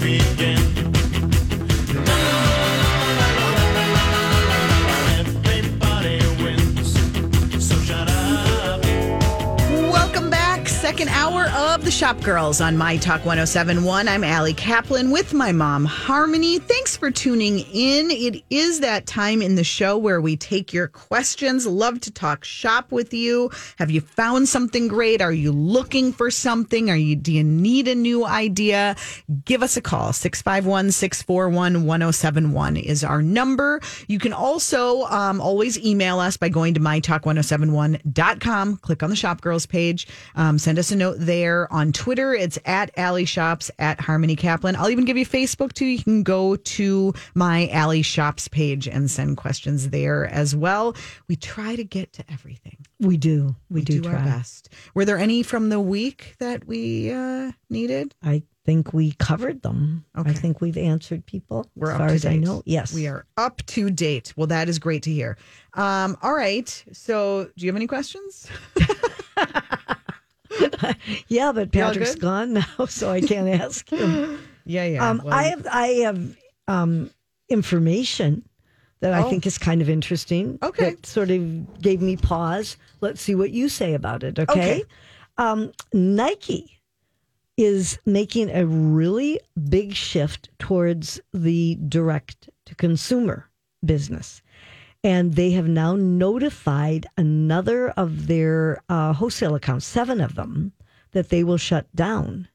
begin. The Shop Girls on My Talk 1071. I'm Allie Kaplan with my mom, Harmony. Thanks for tuning in. It is that time in the show where we take your questions. Love to talk shop with you. Have you found something great? Are you looking for something? Are you do you need a new idea? Give us a call. 651-641-1071 is our number. You can also um, always email us by going to mytalk1071.com. Click on the Shop Girls page. Um, send us a note there on Twitter. It's at Alley Shops at Harmony Kaplan. I'll even give you Facebook too. You can go to my Alley Shops page and send questions there as well. We try to get to everything. We do. We, do, our try. best. Were there any from the week that we uh, needed? I think we covered them. Okay. I think we've answered people We're as up far to as I know. Yes. We are up to date. Well, that is great to hear. Um, all right. So, do you have any questions? Yeah, but Patrick's gone now, so I can't ask him. Yeah, yeah. Um, Well, I have I have um, information that I Oh. think is kind of interesting. Okay. That sort of gave me pause. Let's see what you say about it. Okay. Okay. Um, Nike is making a really big shift towards the direct to consumer business. And they have now notified another of their uh, wholesale accounts, seven of them, that they will shut down.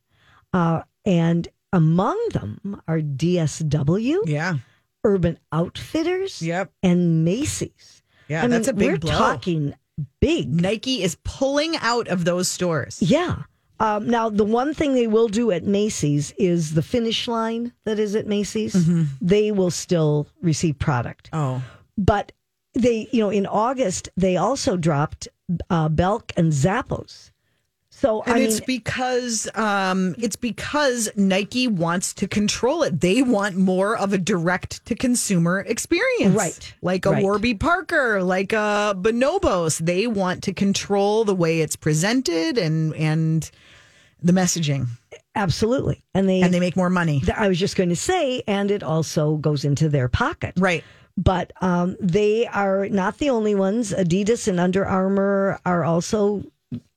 Uh, and among them are DSW, yeah. Urban Outfitters, Yep. and Macy's. Yeah, I mean, that's a big we're blow. talking big. Nike is pulling out of those stores. Yeah. Um, now, the one thing they will do at Macy's is the finish line that is at Macy's. Mm-hmm. They will still receive product. Oh, But they, you know, in August, they also dropped uh, Belk and Zappos. So, and I it's mean, because um, it's because Nike wants to control it. They want more of a direct to consumer experience, Right. Like a Right. Warby Parker, like a Bonobos. They want to control the way it's presented and and the messaging, absolutely. And they, and they make more money. I was just going to say, and it also goes into their pocket. Right. But um, they are not the only ones. Adidas and Under Armour are also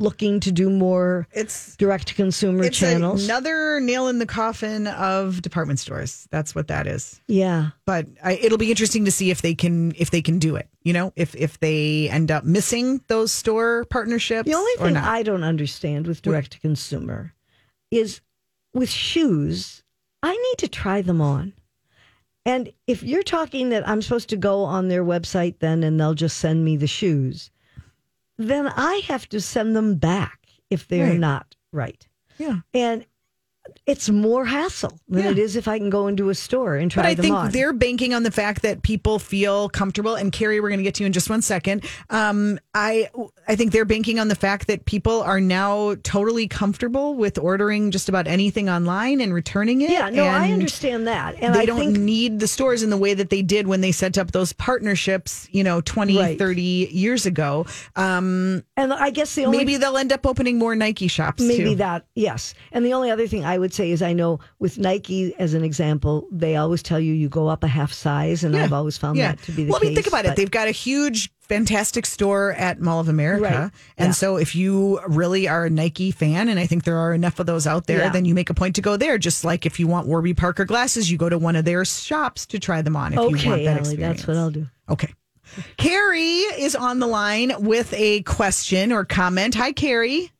looking to do more It's direct to consumer it's channels. another nail in the coffin of department stores. That's what that is. yeah. but I, it'll be interesting to see if they can if they can do it. You know, if if they end up missing those store partnerships. The only or thing. I don't understand with direct to consumer is with shoes, I need to try them on. And if you're talking that I'm supposed to go on their website then and they'll just send me the shoes, then I have to send them back if they're Right. not right. yeah, And it's more hassle than Yeah. it is if I can go into a store and try but I think on. they're banking on the fact that people feel comfortable. And Carrie, we're going to get to you in just one second. Um, I I think they're banking on the fact that people are now totally comfortable with ordering just about anything online and returning it. yeah, no, I understand that. And they I don't think need the stores in the way that they did when they set up those partnerships, you know, 20, Right. 30 years ago. Um, and I guess the only maybe they'll end up opening more Nike shops. Maybe too. that, yes. And the only other thing I would say is I know with Nike, as an example, they always tell you you go up a half size, and Yeah. I've always found that to be the well, case. I mean, think about it. They've got a huge, fantastic store at Mall of America. Right. And Yeah. so if you really are a Nike fan, and I think there are enough of those out there, Yeah. then you make a point to go there. Just like if you want Warby Parker glasses, you go to one of their shops to try them on if you want okay, that Allie, experience. that's what I'll do. Okay. Carrie is on the line with a question or comment. Hi, Carrie.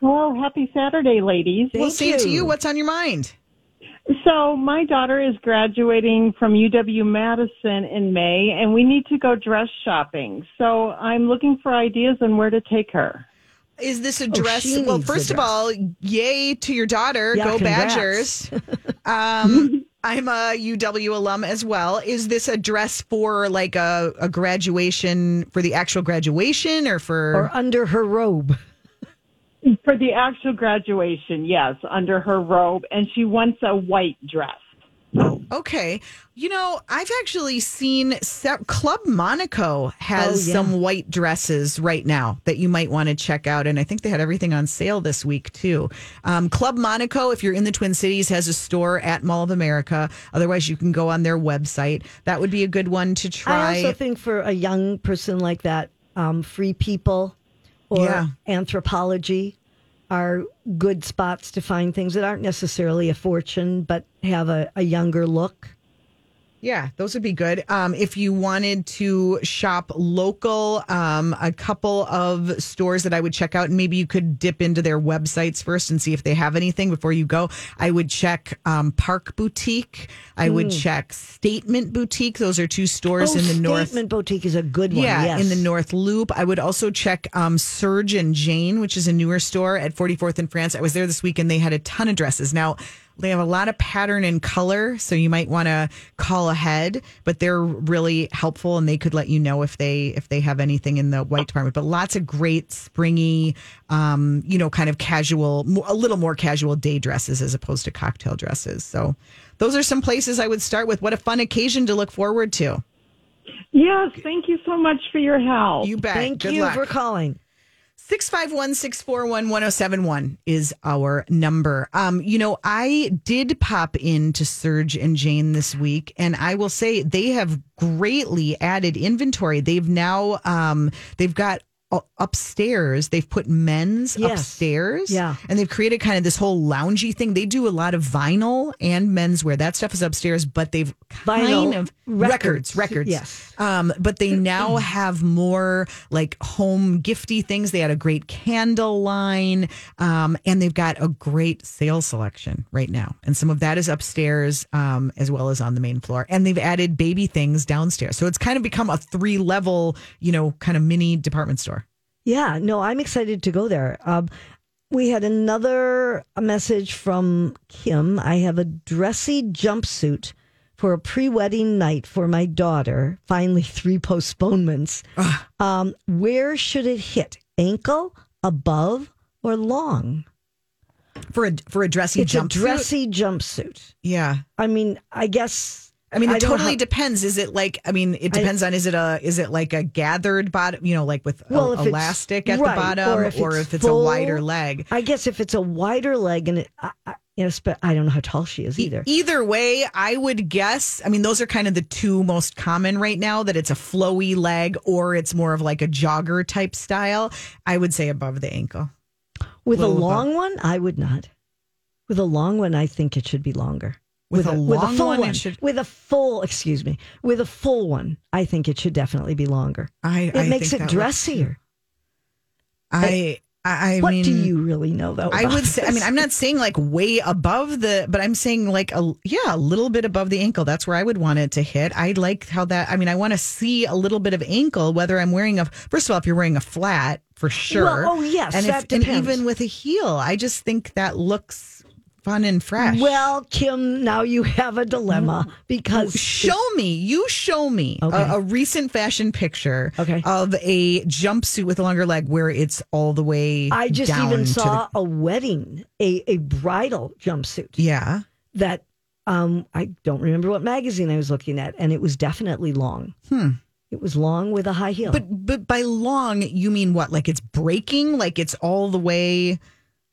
Hello, happy Saturday, ladies. we'll Thank say it to you. you. What's on your mind? So, my daughter is graduating from UW Madison in May, and we need to go dress shopping. So, I'm looking for ideas on where to take her. Is this a dress? she well, needs a first of all, yay to your daughter. Yeah, Go congrats. Badgers. um, I'm a UW alum as well. Is this a dress for like a, a graduation for the actual graduation or for? Or under her robe. For the actual graduation, yes, under her robe, and she wants a white dress. Okay. You know, I've actually seen se- Club Monaco has Oh, yeah. some white dresses right now that you might want to check out. And I think they had everything on sale this week, too. Um, Club Monaco, if you're in the Twin Cities, has a store at Mall of America. Otherwise, you can go on their website. That would be a good one to try. I also think for a young person like that, um, free people or Yeah. Anthropologie are good spots to find things that aren't necessarily a fortune, but have a, a younger look. Yeah, those would be good. Um, if you wanted to shop local, um, a couple of stores that I would check out, and maybe you could dip into their websites first and see if they have anything before you go. I would check um, Park Boutique. I would check Statement Boutique. Those are two stores Hmm. oh, in the north. Statement Boutique is a good one. Yeah, yes. in the North Loop. I would also check um, Serge and Jane, which is a newer store at 44th in France. I was there this week and they had a ton of dresses. Now, they have a lot of pattern and color, so you might want to call ahead, but they're really helpful and they could let you know if they if they have anything in the white department. But lots of great springy, um, you know, kind of casual, a little more casual day dresses as opposed to cocktail dresses. So those are some places I would start with. What a fun occasion to look forward to. Yes, thank you so much for your help. You bet. Thank Good you luck. for calling. 651 641 1071 is our number. Um, you know, I did pop in to Serge and Jane this week, and I will say they have greatly added inventory. They've now, um, they've got upstairs, they've put men's Yes. upstairs. Yeah. And they've created kind of this whole loungy thing. They do a lot of vinyl and menswear. That stuff is upstairs, but they've kind Vinyl of records. records, records. Yes. Um, but they now have more like home gifty things. They had a great candle line, um, and they've got a great sales selection right now. And some of that is upstairs um, as well as on the main floor. And they've added baby things downstairs. So it's kind of become a three level, you know, kind of mini department store. Yeah, no, I'm excited to go there. Um, we had another message from Kim. I have a dressy jumpsuit for a pre-wedding night for my daughter. Finally, three postponements. Um, where should it hit? Ankle, above, or long? For a for a dressy It's jumpsuit. a dressy jumpsuit. yeah. I mean, I guess. I mean, it don't totally how- depends. Is it like? I mean, it depends on. Is it a? Is it like a gathered bottom? You know, like with Well, a, elastic at right, the bottom, or or if if, it's it's full- a wider leg. I guess if it's a wider leg and it, I, I, you know, spe- I don't know how tall she is either. Either way, I would guess. I mean, those are kind of the two most common right now. That it's a flowy leg, or it's more of like a jogger type style. I would say above the ankle. With a above. long one, I would not. With a long one, I think it should be longer. With a long full one, it should- With a full, excuse me, with a full one, I think it should definitely be longer. I. It I makes it looks- dressier. I. I, I what mean, do you really know, though? I would say. I mean. I'm not saying like way above the, but I'm saying like a yeah, a little bit above the ankle. That's where I would want it to hit. I like how that. I mean, I want to see a little bit of ankle. Whether I'm wearing a first of all, if you're wearing a flat for sure. Well, oh, yes, and that and even with a heel, I just think that looks fun and fresh. Well, Kim, now you have a dilemma because Show me, you show me Okay. a, a recent fashion picture Okay. of a jumpsuit with a longer leg where it's all the way. I just even saw a wedding, a, a bridal jumpsuit yeah. that um, I don't remember what magazine I was looking at, and it was definitely long. Hmm. It was long with a high heel. But but by long, you mean what? Like it's breaking? Like it's all the way,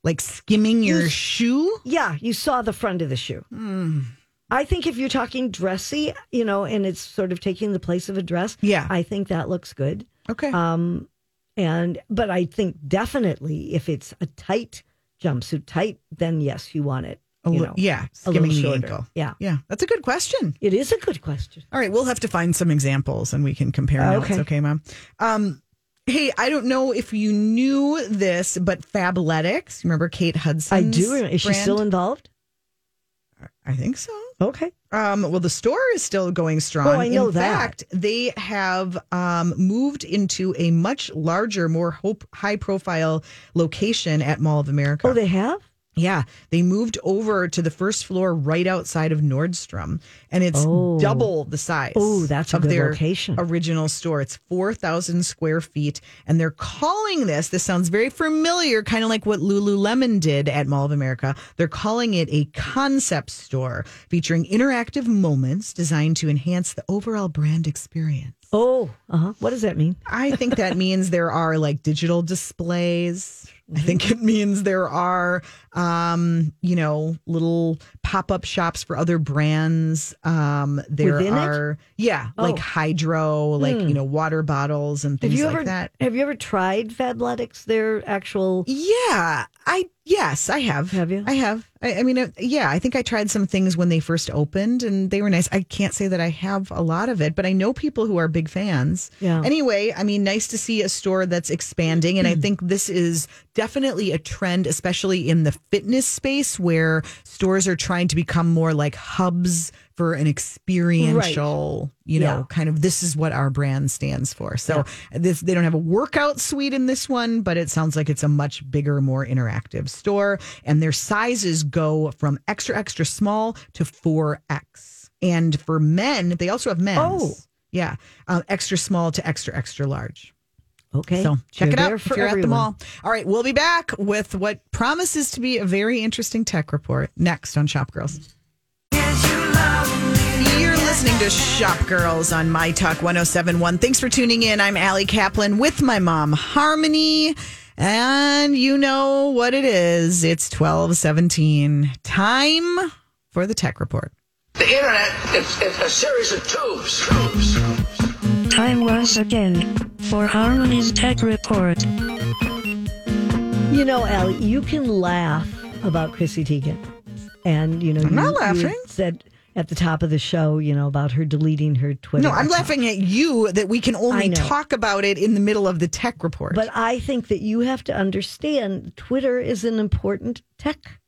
like skimming your You- shoe? Yeah, you saw the front of the shoe. Hmm. I think if you're talking dressy, you know, and it's sort of taking the place of a dress, Yeah. I think that looks good. Okay. Um, and but I think definitely if it's a tight jumpsuit, tight, then yes, you want it. A You know, yeah, skimming the ankle. Yeah, Yeah, that's a good question. it is a good question. All right, we'll have to find some examples and we can compare notes. Okay. Okay, mom. Um, hey, I don't know if you knew this, but Fabletics. Remember Kate Hudson? I do. Is she still involved? I think so. Okay. Um, well, the store is still going strong. Oh, I know In that. fact, they have um, moved into a much larger, more hope, high-profile location at Mall of America. Oh, they have. Yeah, they moved over to the first floor right outside of Nordstrom, and it's Oh. double the size. Oh, that's a of good their location. original store. It's four thousand square feet, and they're calling this. This sounds very familiar, kind of like what Lululemon did at Mall of America. They're calling it a concept store featuring interactive moments designed to enhance the overall brand experience. Oh, uh-huh. what does that mean? I think that means there are like digital displays. I think it means there are, um, you know, little pop up shops for other brands. Um, there Within it? are, yeah, Oh. like hydro, like, you know, water bottles and things like ever that. have you ever tried Fabletics? Their actual Yeah, I, yes, I have. Have you? I have. I, I mean, uh, yeah, I think I tried some things when they first opened and they were nice. I can't say that I have a lot of it, but I know people who are big fans. Yeah. Anyway, I mean, nice to see a store that's expanding. And I think this is definitely a trend, especially in the fitness space where stores are trying to become more like hubs for an experiential, you know, Yeah. kind of this is what our brand stands for. So this they don't have a workout suite in this one, but it sounds like it's a much bigger, more interactive store. And their sizes go from extra, extra small to 4X. And for men, they also have men's. Oh. Yeah. Um, extra small to extra, extra large. Okay. So check it out if for you're at the mall. All right, we'll be back with what promises to be a very interesting tech report next on Shop Girls. You're listening to Shop Girls on My Talk 1071. Thanks for tuning in. I'm Allie Kaplan with my mom, Harmony. And you know what it is. It's 1217. Time for the tech report. The internet is, is a series of tubes. tubes. Time once again for Harmony's Tech Report. You know, Allie, you can laugh about Chrissy Teigen. And, you know, I'm you, not you laughing. said at the top of the show, you know, about her deleting her Twitter. No, I'm account. laughing at you that we can only talk about it in the middle of the tech report. But I think that you have to understand Twitter is an important tech.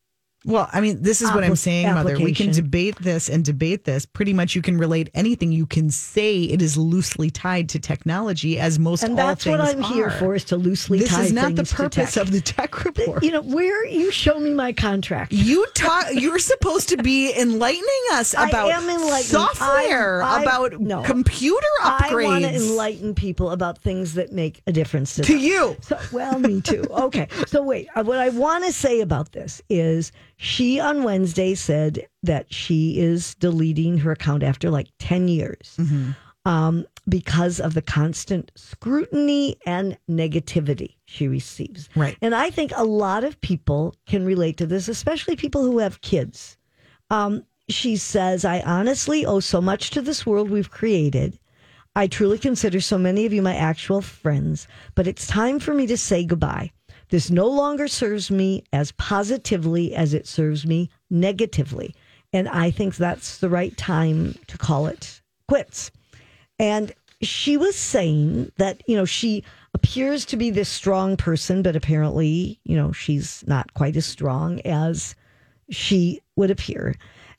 Well, I mean, this is what I'm saying, Mother. We can debate this and debate this. Pretty much, you can relate anything. You can say it is loosely tied to technology, as most And all that's what I'm here for is to loosely tie. This is not the purpose of the tech report. You know, where you show me my contract. You talk. You're supposed to be enlightening us about software, I- I- about no. computer I want to upgrades. enlighten people about things that make a difference to, To you. So, well, me too. Okay. So wait, uh, what I want to say about this is she on Wednesday said that she is deleting her account after like 10 years Mm-hmm. um, because of the constant scrutiny and negativity she receives. Right. And I think a lot of people can relate to this, especially people who have kids. Um, she says, I honestly owe so much to this world we've created. I truly consider so many of you my actual friends, but it's time for me to say goodbye. This no longer serves me as positively as it serves me negatively. And I think that's the right time to call it quits. And she was saying that, you know, she appears to be this strong person, but apparently, you know, she's not quite as strong as she would appear.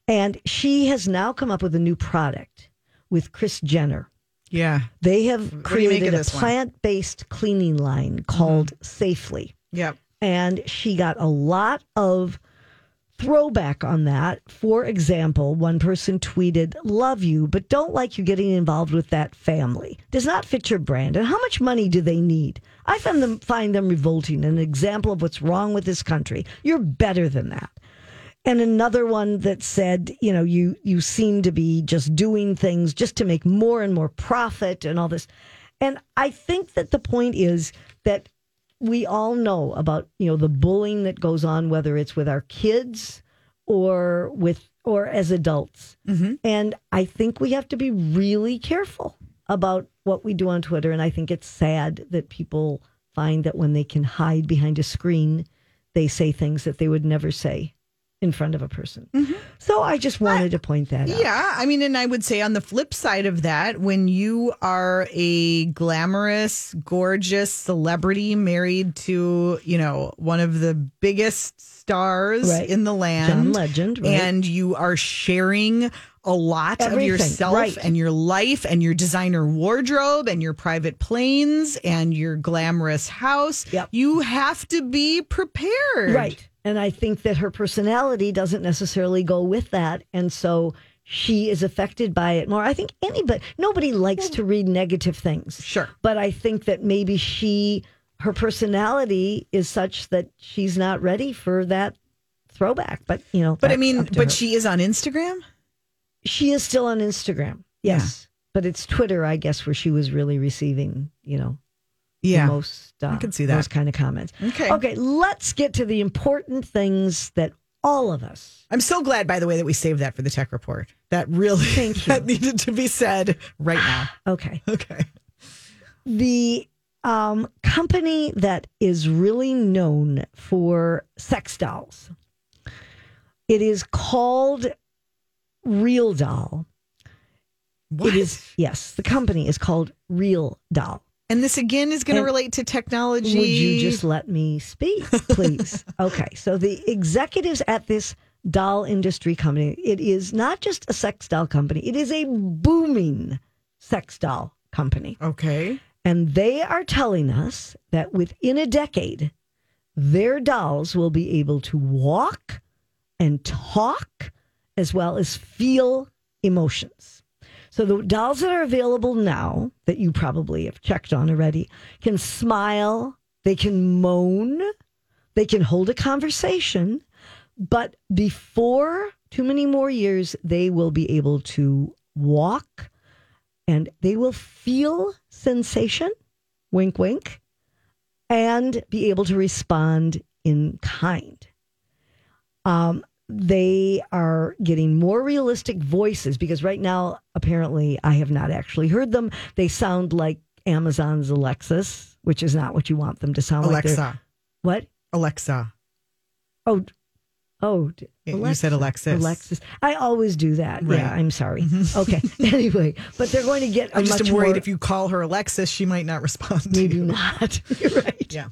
And she has now come up with a new product with Kris Jenner. yeah. They have do you make created a plant based cleaning line called mm-hmm. Safely. Yep. And she got a lot of throwback on that. For example, one person tweeted, Love you, but don't like you getting involved with that family. Does not fit your brand. And how much money do they need? I find them find them revolting, an example of what's wrong with this country. You're better than that. And another one that said, you know, you you seem to be just doing things just to make more and more profit and all this. And I think that the point is that we all know about, you know, the bullying that goes on whether it's with our kids or with or as adults. Mm-hmm. And I think we have to be really careful about what we do on Twitter. And I think it's sad that people find that when they can hide behind a screen, they say things that they would never say in front of a person. Mm-hmm. So I just wanted to point that out. Yeah, I mean, and I would say on the flip side of that, when you are a glamorous, gorgeous celebrity married to, you know, one of the biggest stars Right. in the land, John Legend, right. and you are sharing a lot Everything, of yourself right. and your life and your designer wardrobe and your private planes and your glamorous house, Yep. you have to be prepared. Right. And I think that her personality doesn't necessarily go with that. And so she is affected by it more. I think anybody, nobody likes to read negative things. Sure. But I think that maybe she, her personality is such that she's not ready for that throwback. But, you know, But I mean, but her. she is on Instagram. she is still on Instagram. Yes. But it's Twitter, I guess, where she was really receiving, you know, Yeah. the most uh, I can see that. those kind of comments. Okay. Okay, let's get to the important things that all of us I'm so glad, by the way, that we saved that for the tech report. That really Thank you. that needed to be said right now. okay. Okay. The um, company that is really known for sex dolls. It is called Real Doll. What? It is yes, the company is called Real Doll. And this again is going to relate to technology. Would you just let me speak, please? okay. So the executives at this doll industry company, it is not just a sex doll company, it is a booming sex doll company. Okay. And they are telling us that within a decade, their dolls will be able to walk and talk as well as feel emotions. So the dolls that are available now that you probably have checked on already can smile, they can moan, they can hold a conversation, but before too many more years, they will be able to walk and they will feel sensation, wink, wink, and be able to respond in kind. Um, they are getting more realistic voices because right now, apparently, I have not actually heard them. They sound like Amazon's Alexis, which is not what you want them to sound like. Alexa. What? Alexa. Oh, oh, Yeah, you said Alexis. Alexis. I always do that. Right. Yeah, I'm sorry. Mm-hmm. Okay. anyway, but they're going to get. I just am worried more- if you call her Alexis, she might not respond. Maybe not. You're right. Yeah.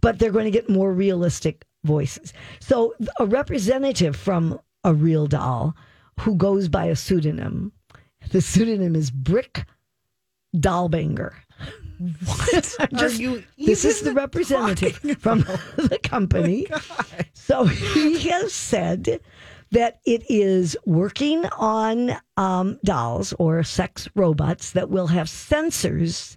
But they're going to get more realistic voices. So a representative from a real doll who goes by a pseudonym. The pseudonym is Brick Dollbanger. What you? This is the representative from the company. So he has said that it is working on um, dolls or sex robots that will have sensors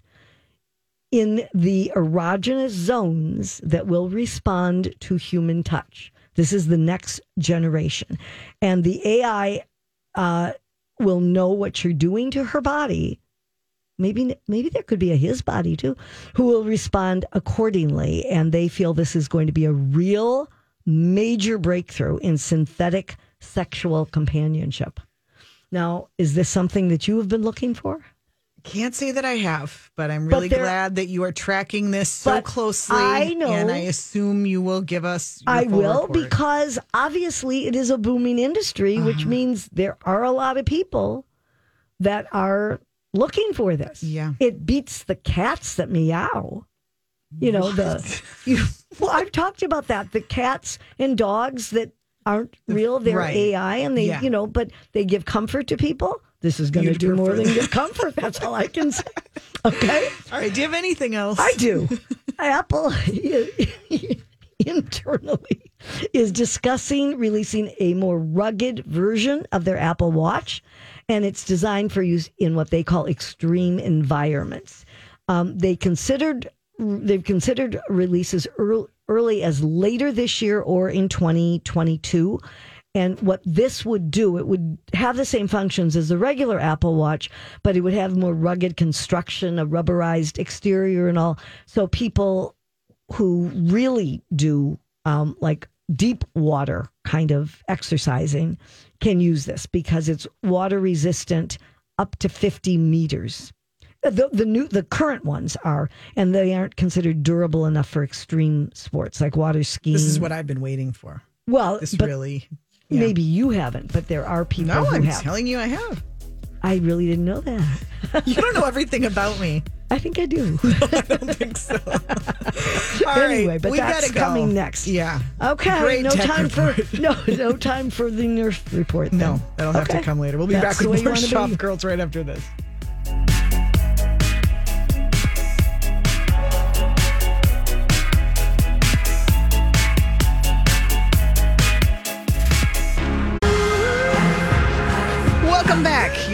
in the erogenous zones that will respond to human touch. This is the next generation. And the AI uh, will know what you're doing to her body maybe maybe there could be a his body too who will respond accordingly and they feel this is going to be a real major breakthrough in synthetic sexual companionship now is this something that you have been looking for Can't say that I have, but I'm really there- glad that you are tracking this so closely. I know- and I assume you will give us. I will report. because obviously it is a booming industry which Uh-huh. means there are a lot of people that are looking for this Yeah. it beats the cats that meow you know the you, well i've talked about that the cats and dogs that aren't real they're right. ai and they Yeah. you know but they give comfort to people this is going to do more than give comfort that's all i can say okay All right. Do you have anything else? I do. Apple internally is discussing releasing a more rugged version of their Apple Watch, and it's designed for use in what they call extreme environments. Um, they considered they've considered releases early, early as later this year or in 2022. And what this would do, it would have the same functions as the regular Apple Watch, but it would have more rugged construction, a rubberized exterior, and all. So people who really do um, like deep water kind of exercising can use this because it's water resistant up to 50 meters. The, the new the current ones are, and they aren't considered durable enough for extreme sports like water skiing. This is what I've been waiting for. well, This really. Yeah. maybe you haven't, but there are people No, I'm have. telling you, I have. I really didn't know that. You don't know everything about me. I think I do. I don't think so. Right, anyway, but we that's go. coming next. Yeah. Okay, Great no time report. for no no time for the nurse report. then. No, that'll have Okay. to come later. We'll be That's back with more Shop. Girls right after this.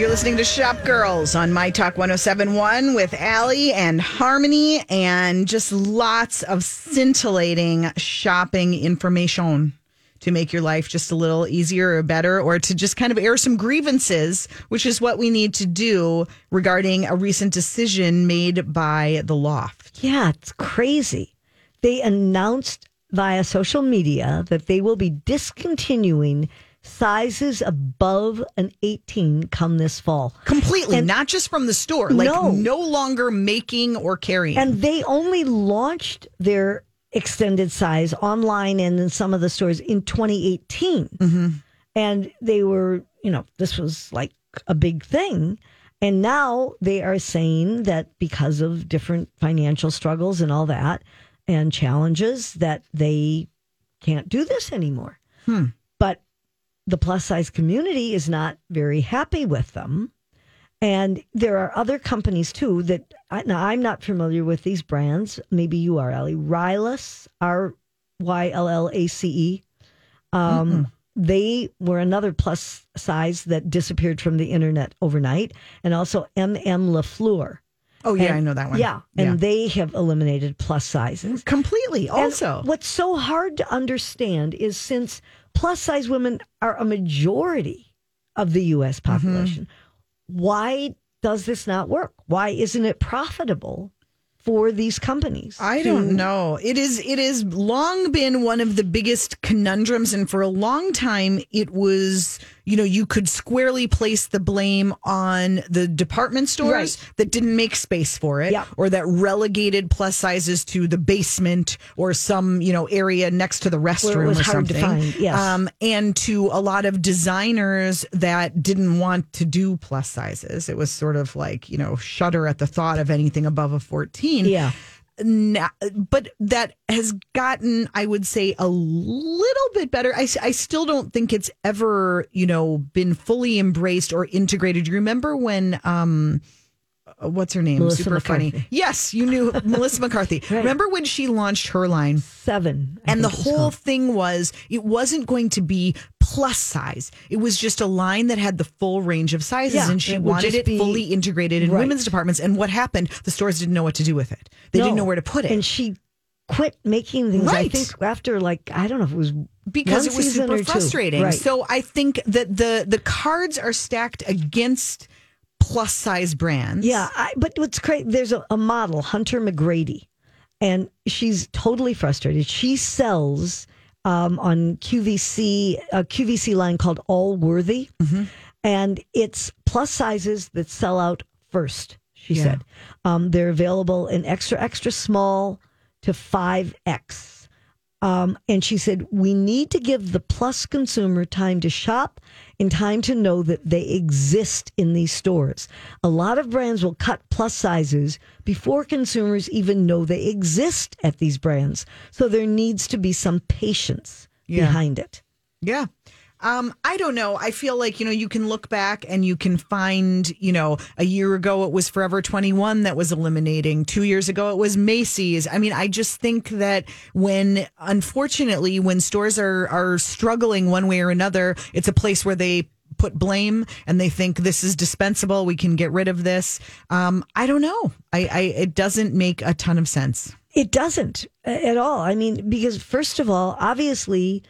You're listening to Shop Girls on My Talk 1071 with Allie and Harmony, and just lots of scintillating shopping information to make your life just a little easier or better, or to just kind of air some grievances, which is what we need to do regarding a recent decision made by the loft. Yeah, it's crazy. They announced via social media that they will be discontinuing sizes above an 18 come this fall. Completely, And- not just from the store, like No. no longer making or carrying. And they only launched their extended size online and in some of the stores in 2018. Mm-hmm. And they were, you know, this was like a big thing. And now they are saying that because of different financial struggles and all that and challenges, that they can't do this anymore. But the plus size community is not very happy with them. And there are other companies too that I, now I'm not familiar with these brands. Maybe you are, Ellie. Ryllace, R Y L L A C E. Um, they were another plus size that disappeared from the internet overnight, and also M M Lafleur. oh, yeah, And- I know that one. Yeah, and they have eliminated plus sizes. completely. And Also, what's so hard to understand is since plus size women are a majority of the U.S. Mm-hmm. population, why does this not work? Why isn't it profitable for these companies? I don't know. It is it has long been one of the biggest conundrums and for a long time it was, you know, you could squarely place the blame on the department stores Right. that didn't make space for it Yep. or that relegated plus sizes to the basement or some, you know, area next to the restroom or something. find, yes. Um and to a lot of designers that didn't want to do plus sizes. It was sort of like, you know, shudder at the thought of anything above a 14 Yeah. But that has gotten i would say a little bit better. I, I still don't think it's ever you know been fully embraced or integrated. You remember when um uh, what's her name Melissa super funny yes you knew melissa mccarthy Right. remember when she launched her line Seven. I and the think it was whole called. thing was it wasn't going to be plus size. It was just a line that had the full range of sizes Yeah, and she it wanted it be- fully integrated in Right. women's departments. And what happened? The stores didn't know what to do with it. They didn't know where to put it. And she quit making things. I think after like I don't know if it was because it was super frustrating. Right. So I think that the the cards are stacked against plus size brands. Yeah, I, but what's crazy? There's a, a model, Hunter McGrady, and she's totally frustrated. She sells um, on QVC a QVC line called All Worthy, Mm-hmm. and it's plus sizes that sell out first. She Yeah. said um, they're available in extra extra small to five X. Um, and she said, we need to give the plus consumer time to shop and time to know that they exist in these stores. A lot of brands will cut plus sizes before consumers even know they exist at these brands. So there needs to be some patience Yeah. behind it. Yeah. Um, I don't know. I feel like, you know, you can look back and you can find, you know, a year ago it was Forever 21 that was eliminating. Two years ago it was Macy's. I mean, I just think that when, unfortunately, when stores are, are struggling one way or another, it's a place where they put blame and they think this is dispensable. We can get rid of this. Um, I don't know. I, I, it doesn't make a ton of sense. It doesn't at all. I mean, because first of all, obviously,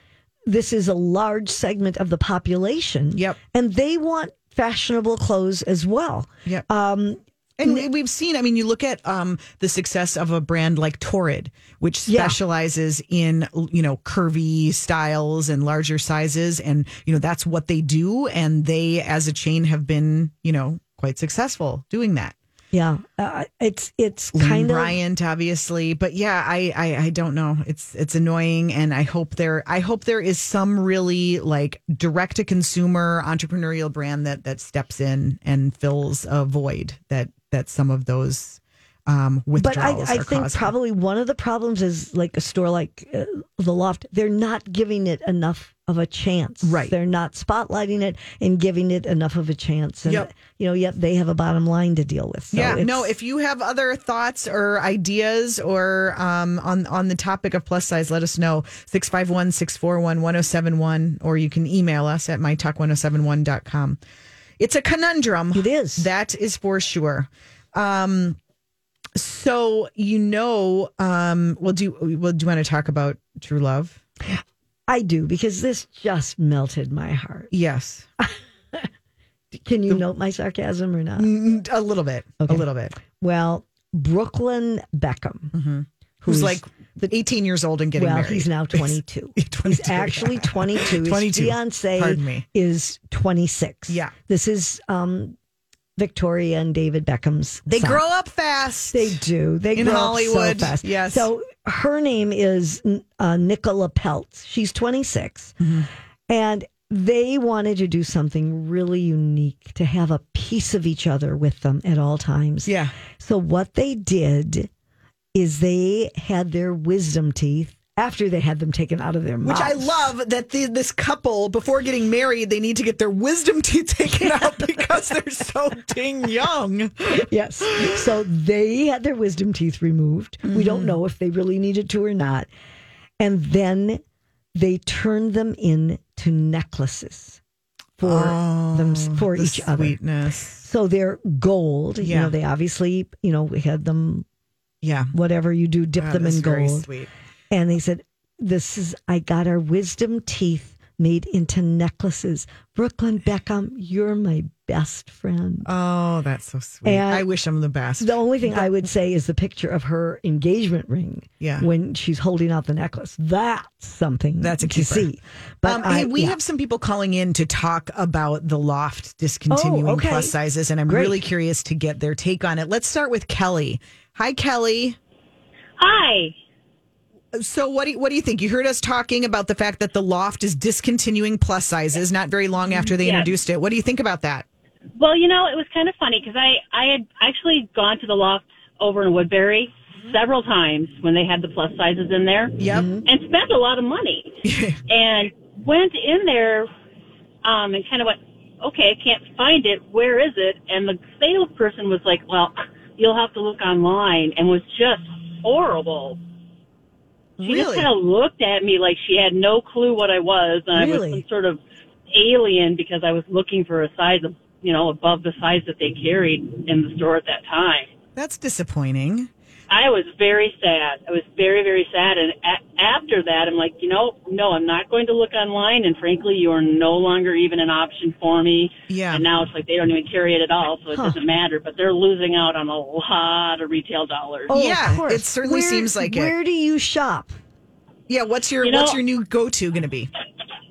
this is a large segment of the population. Yep. And they want fashionable clothes as well. Yep. Um, And we- we've seen, I mean, you look at um, the success of a brand like Torrid, which Yeah. specializes in, you know, curvy styles and larger sizes. And, you know, that's what they do. And they, as a chain, have been, you know, quite successful doing that. Yeah. Uh, it's it's kind of Bryant, obviously, but yeah, I, I I don't know. It's it's annoying, and I hope there I hope there is some really like direct to consumer entrepreneurial brand that that steps in and fills a void that that some of those um, But I, I think causing. probably one of the problems is like a store like uh, the Loft. They're not giving it enough of a chance. Right. They're not spotlighting it and giving it enough of a chance. And Yep. you know, yet they have a bottom line to deal with. So yeah, no. If you have other thoughts or ideas or um, on on the topic of plus size, let us know 651 641 1071, or you can email us at mytalk1071.com. It's a conundrum. It is. That is for sure. Um, so you know, um, well, do well, do you want to talk about true love? I do because this just melted my heart. Yes, Can you note my sarcasm or not? A little bit, Okay. a little bit. Well, Brooklyn Beckham, Who's who's- like 18 years old and getting well, married. he's now 22. He's He's 22, actually yeah. 22. His 22. fiance me. is 26. Yeah. This is um, Victoria and David Beckham's They son. grow up fast. They do. They In grow Hollywood, up so fast. yes. So her name is uh, Nicola Peltz. She's 26. Mm-hmm. And they wanted to do something really unique to have a piece of each other with them at all times. Yeah. So what they did is they had their wisdom teeth after they had them taken out of their mouths. Which I love that the, this couple, before getting married, they need to get their wisdom teeth taken out because they're so dang young. yes. So they had their wisdom teeth removed. We Mm-hmm. don't know if they really needed to or not. And then they turned them into necklaces for them for Oh, The each other. Sweetness. So they're gold. You Yeah. know, they obviously, you know, we had them Yeah. whatever you do, dip Wow, them in gold. sweet. And they said, This is I got our wisdom teeth made into necklaces. Brooklyn Beckham, you're my best friend. Oh, that's so sweet. And I wish I'm the best. The only thing I would say is the picture of her engagement ring. Yeah. When she's holding out the necklace. That's something That's a to keeper. see. But um, I, hey, we yeah. have some people calling in to talk about the loft discontinuing Oh, okay. plus sizes, and I'm Great. really curious to get their take on it. Let's start with Kelly. Hi, Kelly. Hi. So, what do you, what do you think? You heard us talking about the fact that the loft is discontinuing plus sizes not very long mm-hmm. after they Yes. introduced it. What do you think about that? Well, you know, it was kind of funny because I I had actually gone to the loft over in Woodbury mm-hmm. several times when they had the plus sizes in there Yep. Mm-hmm. and spent a lot of money and went in there um, and kind of went, okay, I can't find it. Where is it? And the salesperson was like, well, you'll have to look online, and was just horrible. She just kind of looked at me like she had no clue what I was, and I was some sort of alien because I was looking for a size of, you know, above the size that they carried in the store at that time. That's disappointing. I was very sad. I was very, very sad. And a- after that, I'm like, you know, no, I'm not going to look online. And frankly, you are no longer even an option for me. Yeah. And now it's like they don't even carry it at all, so it Huh. doesn't matter. But they're losing out on a lot of retail dollars. Oh, of Yeah, course. it certainly Where- seems like it. Where do you shop? Yeah. What's your You know- What's your new go to going to be?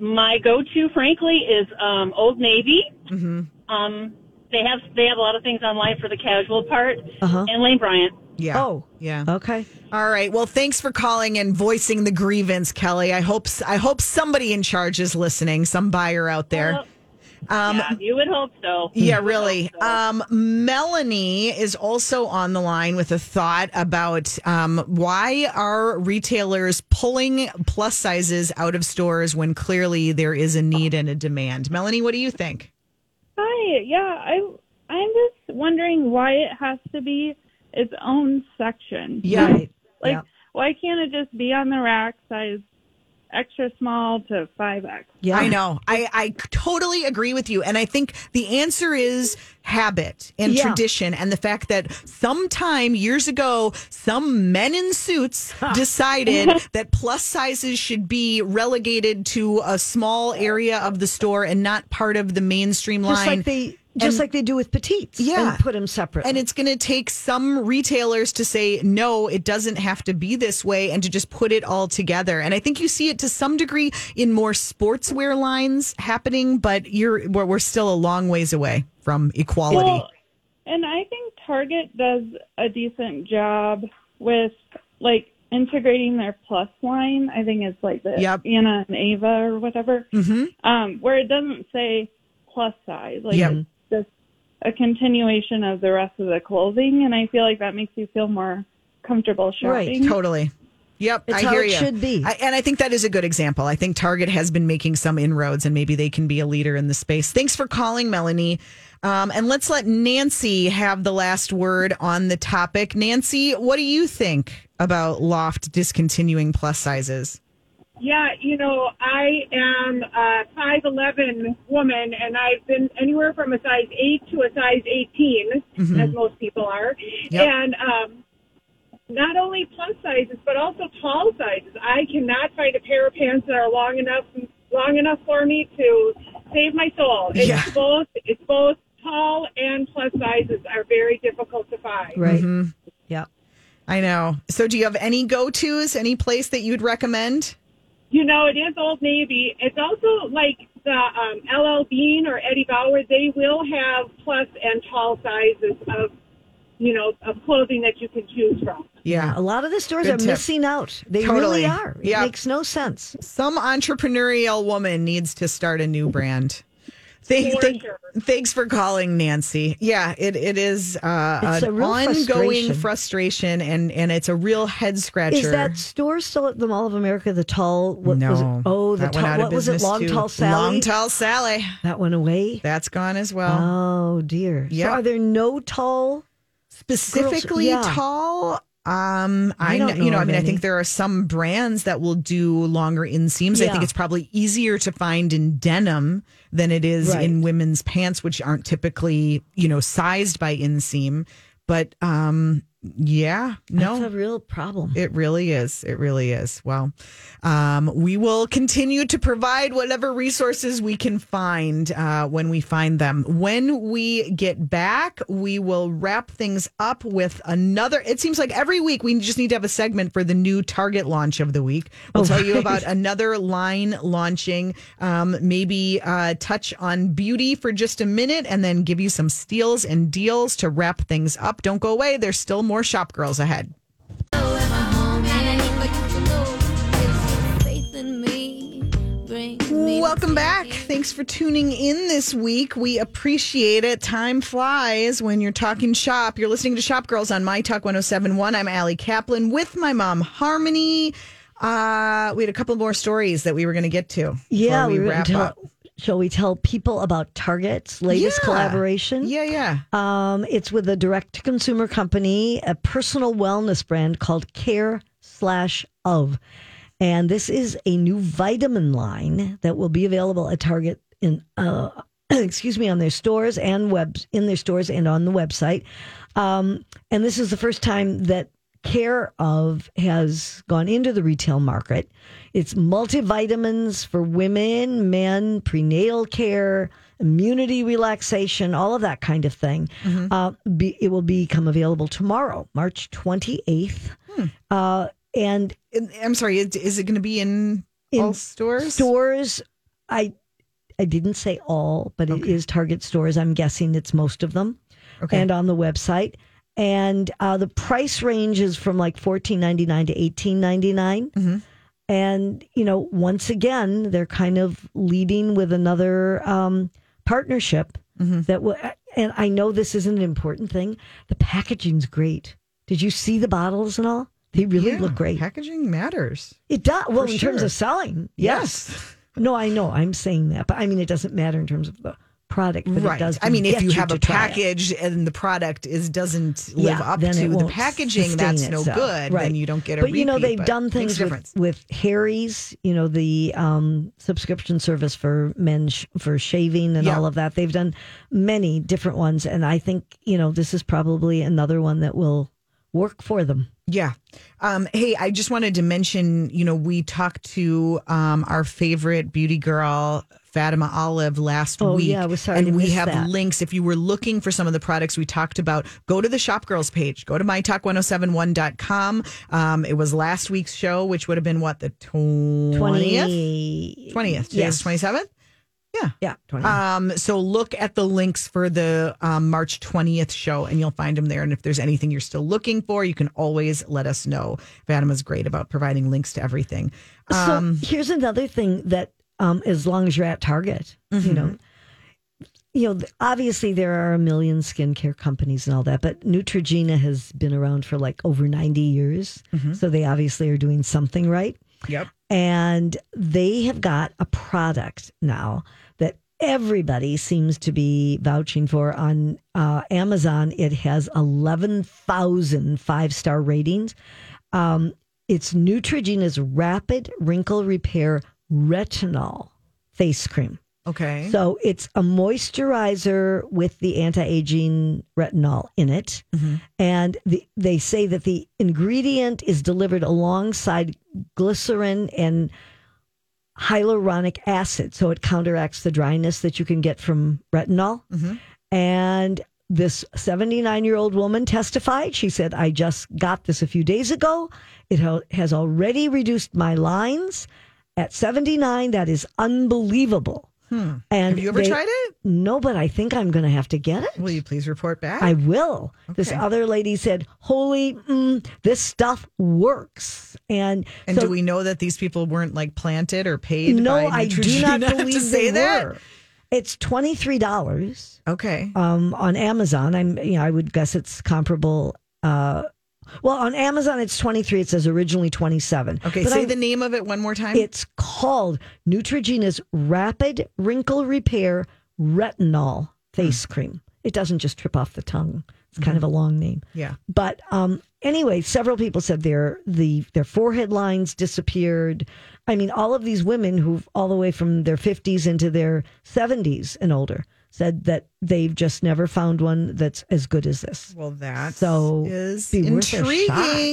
My go-to, frankly, is um, Old Navy. Mm-hmm. Um, they have they have a lot of things online for the casual part, Uh-huh. and Lane Bryant. Yeah. Oh. Yeah. Okay. All right. Well, thanks for calling and voicing the grievance, Kelly. I hope I hope somebody in charge is listening. Some buyer out there. Well, yeah, you would hope so. Yeah, really. so. Um, Melanie is also on the line with a thought about um, why are retailers pulling plus sizes out of stores when clearly there is a need and a demand. Melanie, what do you think? Hi. Yeah, I I'm just wondering why it has to be its own section. Yeah. Right. Like Yeah. why can't it just be on the rack size extra small to 5X? Yeah. I know. I, I totally agree with you. And I think the answer is habit and Yeah. tradition and the fact that sometime years ago, some men in suits decided that plus sizes should be relegated to a small area of the store and not part of the mainstream Just line. like they just And- like they do with petites. Yeah. And put them separate. and it's going to take some retailers to say, no, it doesn't have to be this way and to just put it all together. And I think you see it to some degree in more sportswear lines happening, but you're, we're, we're still a long ways away from equality. Well, and I think Target does a decent job with like integrating their plus line. I think it's like the Yep. Anna and Ava or whatever. hmm Um, where it doesn't say plus size. Like Yep. It's just a continuation of the rest of the clothing and I feel like that makes you feel more comfortable shopping. Right. Totally. Yep, It's I how hear it you. should be. I, and I think that is a good example. I think Target has been making some inroads, and maybe they can be a leader in the space. Thanks for calling, Melanie. Um, and let's let Nancy have the last word on the topic. Nancy, what do you think about Loft discontinuing plus sizes? Yeah, you know, I am a 5'11 woman and I've been anywhere from a size 8 to a size 18, Mhm. as most people are. Yep. And um, not only plus sizes, but also tall sizes. I cannot find a pair of pants that are long enough long enough for me to save my soul. It's Yeah. both it's both tall and plus sizes are very difficult to find. Right. Mhm. Yeah. I know. So, do you have any go tos? Any place that you'd recommend? You know, it is Old Navy. It's also like the um, LL Bean or Eddie Bauer. They will have plus and tall sizes of, you know, of clothing that you can choose from. Yeah. A lot of the stores Good are tip. missing out. They Totally. really are. It Yeah. makes no sense. Some entrepreneurial woman needs to start a new brand. Thank, thank- sure. Thanks for calling, Nancy. Yeah, it, it is uh, It's an a ongoing frustration. frustration, and, and it's a real head scratcher. Is that store still at the Mall of America? The tall, what no? was it? Oh, the tall, went out of what was it? Long, too. tall Sally? Long tall Sally. That went away. That's gone as well. Oh dear. Yeah. So are there no tall? Specifically yeah. tall. Um, I I, don't know, you know, I mean, I think there are some brands that will do longer inseams. I think it's probably easier to find in denim than it is Right. in women's pants, which aren't typically, you know, sized by inseam. But um, yeah, no, That's a real problem. it really is. It really is. Well, um, we will continue to provide whatever resources we can find uh, when we find them. When we get back, we will wrap things up with another. It seems like every week we just need to have a segment for the new Target launch of the week. We'll Oh, tell you about another line launching, um, maybe uh, touch on beauty for just a minute, and then give you some steals and deals to wrap things up. Don't go away. There's still more More shop Girls ahead. Welcome back. Thanks for tuning in this week. We appreciate it. Time flies when you're talking shop. You're listening to Shop Girls on My Talk 1071. I'm Ali Kaplan with my mom, Harmony. Uh, we had a couple more stories that we were going to get to. Yeah, before we we wrap tell, up. Shall we tell people about Target's latest Yeah. collaboration? Yeah, yeah. Um, it's with a direct to consumer company, a personal wellness brand called Care slash of. And this is a new vitamin line that will be available at Target in uh, excuse me on their stores and webs in their stores and on the website. Um, and this is the first time that Care of has gone into the retail market. It's multivitamins for women, men, prenatal care, immunity relaxation, all of that kind of thing. Uh, be, it will become available tomorrow, March 28th. Uh, and I'm sorry, is, is it going to be in, In all stores? stores, I I didn't say all, but it is Target stores. I'm guessing it's most of them, Okay. and on the website. And uh, the price range is from like fourteen ninety nine to eighteen ninety nine. Mm-hmm. And you know, once again, they're kind of leading with another um, partnership Mm-hmm. that will. And I know this isn't an important thing. The packaging's great. Did you see the bottles and all? They really Yeah, look great. Packaging matters. It does. Well, in terms of selling, yes. Yes. No, I know. I'm saying that, but I mean, it doesn't matter in terms of the product. But right. It does I mean, if you have a package and the product is doesn't live Yeah, up to the packaging, that's no good. Right. Then you don't get a But you know, they've done things with, with Harry's. You know, the um, subscription service for men sh- for shaving and Yeah. all of that. They've done many different ones, and I think you know this is probably another one that will work for them. Yeah. Um, hey, I just wanted to mention, you know, we talked to um, our favorite beauty girl, Fatima Olive, last Oh, week. yeah, I was sorry And we have that. links. If you were looking for some of the products we talked about, go to the Shop Girls page. Go to mytalk1071.com. Um, it was last week's show, which would have been what, the 20th? Twenty 20th. Yes. 27th? Yeah. Yeah. 20. Um, so look at the links for the um, March 20th show and you'll find them there. And if there's anything you're still looking for, you can always let us know. Fatima's great about providing links to everything. Um, so here's another thing that, um, as long as you're at Target, Mm-hmm. you know, you know, obviously there are a million skincare companies and all that, but Neutrogena has been around for like over 90 years. Mm-hmm. So they obviously are doing something right. Yep. And they have got a product now that everybody seems to be vouching for on uh, Amazon. It has 11,000 five star ratings. Um, it's Neutrogena's Rapid Wrinkle Repair Retinol Face Cream. Okay. So it's a moisturizer with the anti-aging retinol in it, mm-hmm. and the, they say that the ingredient is delivered alongside glycerin and hyaluronic acid, so it counteracts the dryness that you can get from retinol. Mm-hmm. And this 79 year old woman testified. She said, I just got this a few days ago. It ha- has already reduced my lines. At 79, that is unbelievable. And Have you ever they- tried it? No, but I think I'm going to have to get it. Will you please report back? I will. This other lady said, Holy, mm, this stuff works. And, and so, do we know that these people weren't like planted or paid? no, I do not believe to say they that. were. It's $23 Okay. um, on Amazon. I'm, you know, I would guess it's comparable. Uh, well, on Amazon, it's 23. It says originally 27. Okay. But say I'm- the name of it one more time. It's called Neutrogena's Rapid Wrinkle Repair Retinol Face Cream. It doesn't just trip off the tongue. It's kind of a long name. yeah. But um, anyway, several people said their the their forehead lines disappeared. I mean, all of these women who all the way from their fifties into their seventies and older said that they've just never found one that's as good as this. Well, that So, is worth intriguing.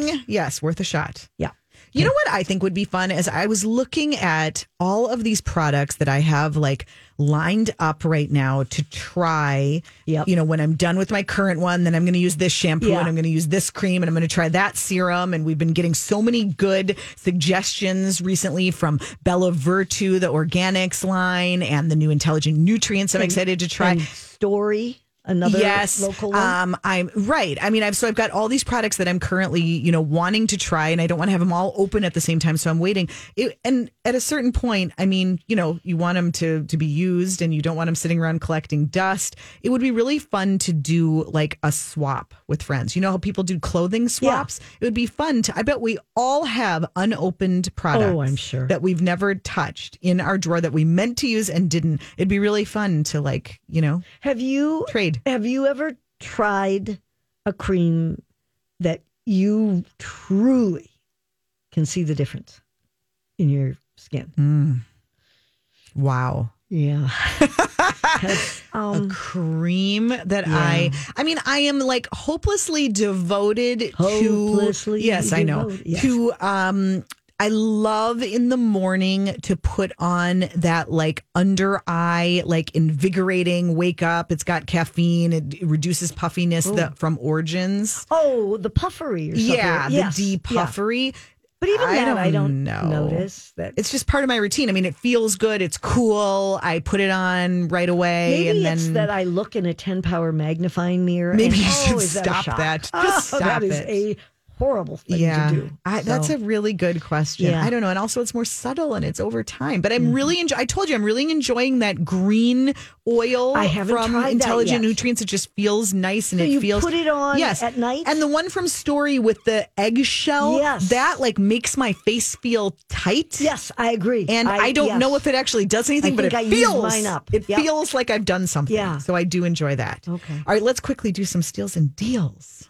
shot. Yes, worth a shot. Yeah. You know what I think would be fun is I was looking at all of these products that I have like lined up right now to try. Yep. You know, when I'm done with my current one, then I'm going to use this shampoo Yeah. and I'm going to use this cream and I'm going to try that serum. And we've been getting so many good suggestions recently from Bella Virtue, the organics line, and the new intelligent nutrients. I'm excited to try. And Story, another yes. local one. um i'm right. I mean i've so i've got all these products that i'm currently you know wanting to try and i don't want to have them all open at the same time so i'm waiting. It, and at a certain point i mean you know you want them to to be used and you don't want them sitting around collecting dust. It would be really fun to do like a swap with friends. You know how people do clothing swaps? It would be fun to i bet we all have unopened products Oh, I'm sure. that we've never touched in our drawer that we meant to use and didn't. It'd be really fun to like you know Have you trade Have you ever tried a cream that you truly can see the difference in your skin? Wow. Yeah. 'Cause, a um, cream that I I mean I am like hopelessly devoted Hopelessly to Yes, I know. yes. To um I love in the morning to put on that like under eye, like invigorating wake up. It's got caffeine. It reduces puffiness the, from Origins. oh, the puffery or. Yeah, Yes, the deep yeah. puffery. But even I that, don't I don't know. notice that. It's just part of my routine. I mean, it feels good. It's cool. I put it on right away, Maybe and then it's that I look in a 10 power magnifying mirror. Maybe and, you oh, should that a stop shock? that. Just Oh, stop that is it. A horrible thing yeah, to do. I, that's a really good question. Yeah. I don't know, and also it's more subtle and it's over time. But I'm Mm-hmm. really enjoy. I told you I'm really enjoying that green oil I from Intelligent. Nutrients. It just feels nice and So it you feels. put it on yes at night? and the one from Story with the eggshell. Yes. that like makes my face feel tight. Yes, I agree. And I, don't yes. know if it actually does anything, but it I feels mine up. It Yep. feels like I've done something. Yeah. So I do enjoy that. Okay. All right, let's quickly do some steals and deals.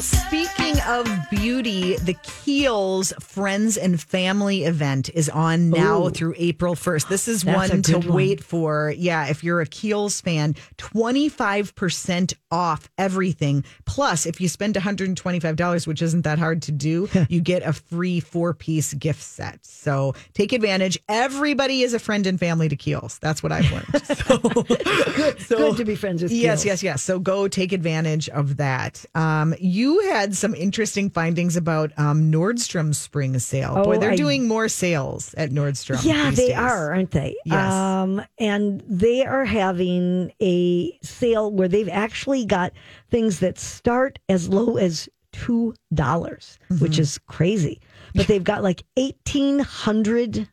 Well, speaking of beauty, the Kiehl's Friends and Family event is on now Ooh. through April 1st. This is That's one to one. wait for. Yeah, if you're a Kiehl's fan, 25% off everything. Plus, if you spend $125, which isn't that hard to do, you get a free four piece gift set. So take advantage. Everybody is a friend and family to Kiehl's. That's what I've learned. So, Good, so- good to be friends with Yes, yes, yes. So go take advantage of that. Um, you had some interesting findings about um, Nordstrom spring sale. Boy, Oh, they're I- doing more sales at Nordstrom. Yeah, they days. are, aren't they? Yes. Um, and they are having a sale where they've actually got things that start as low as two dollars, which Mm-hmm. is crazy. But they've got like eighteen hundred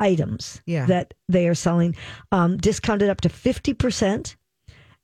items Yeah. that they are selling, um, discounted up to fifty percent.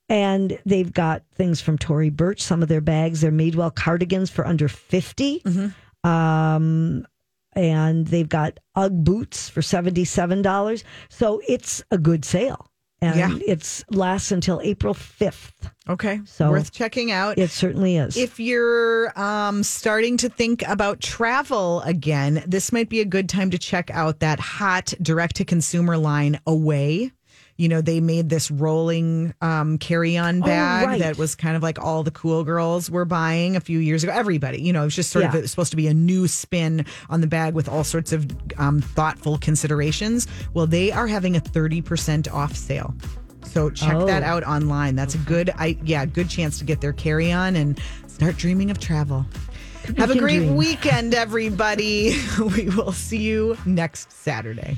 And they've got things from Tory Burch, some of their bags, their Madewell cardigans for under 50 Mm-hmm. Um, and they've got UGG boots for $77. So it's a good sale. and Yeah. it's lasts until April fifth. Okay. So worth checking out. It certainly is. If you're um, starting to think about travel again, this might be a good time to check out that hot direct to consumer line away. You know, they made this rolling um, carry on Oh, bag right. that was kind of like all the cool girls were buying a few years ago. Everybody, you know, it was just sort of Yeah. it was supposed to be a new spin on the bag with all sorts of um, thoughtful considerations. Well, they are having a 30% off sale. So check Oh. that out online. That's a good, I yeah, good chance to get their carry on and start dreaming of travel. Have a great dream. weekend, everybody. We will see you next Saturday.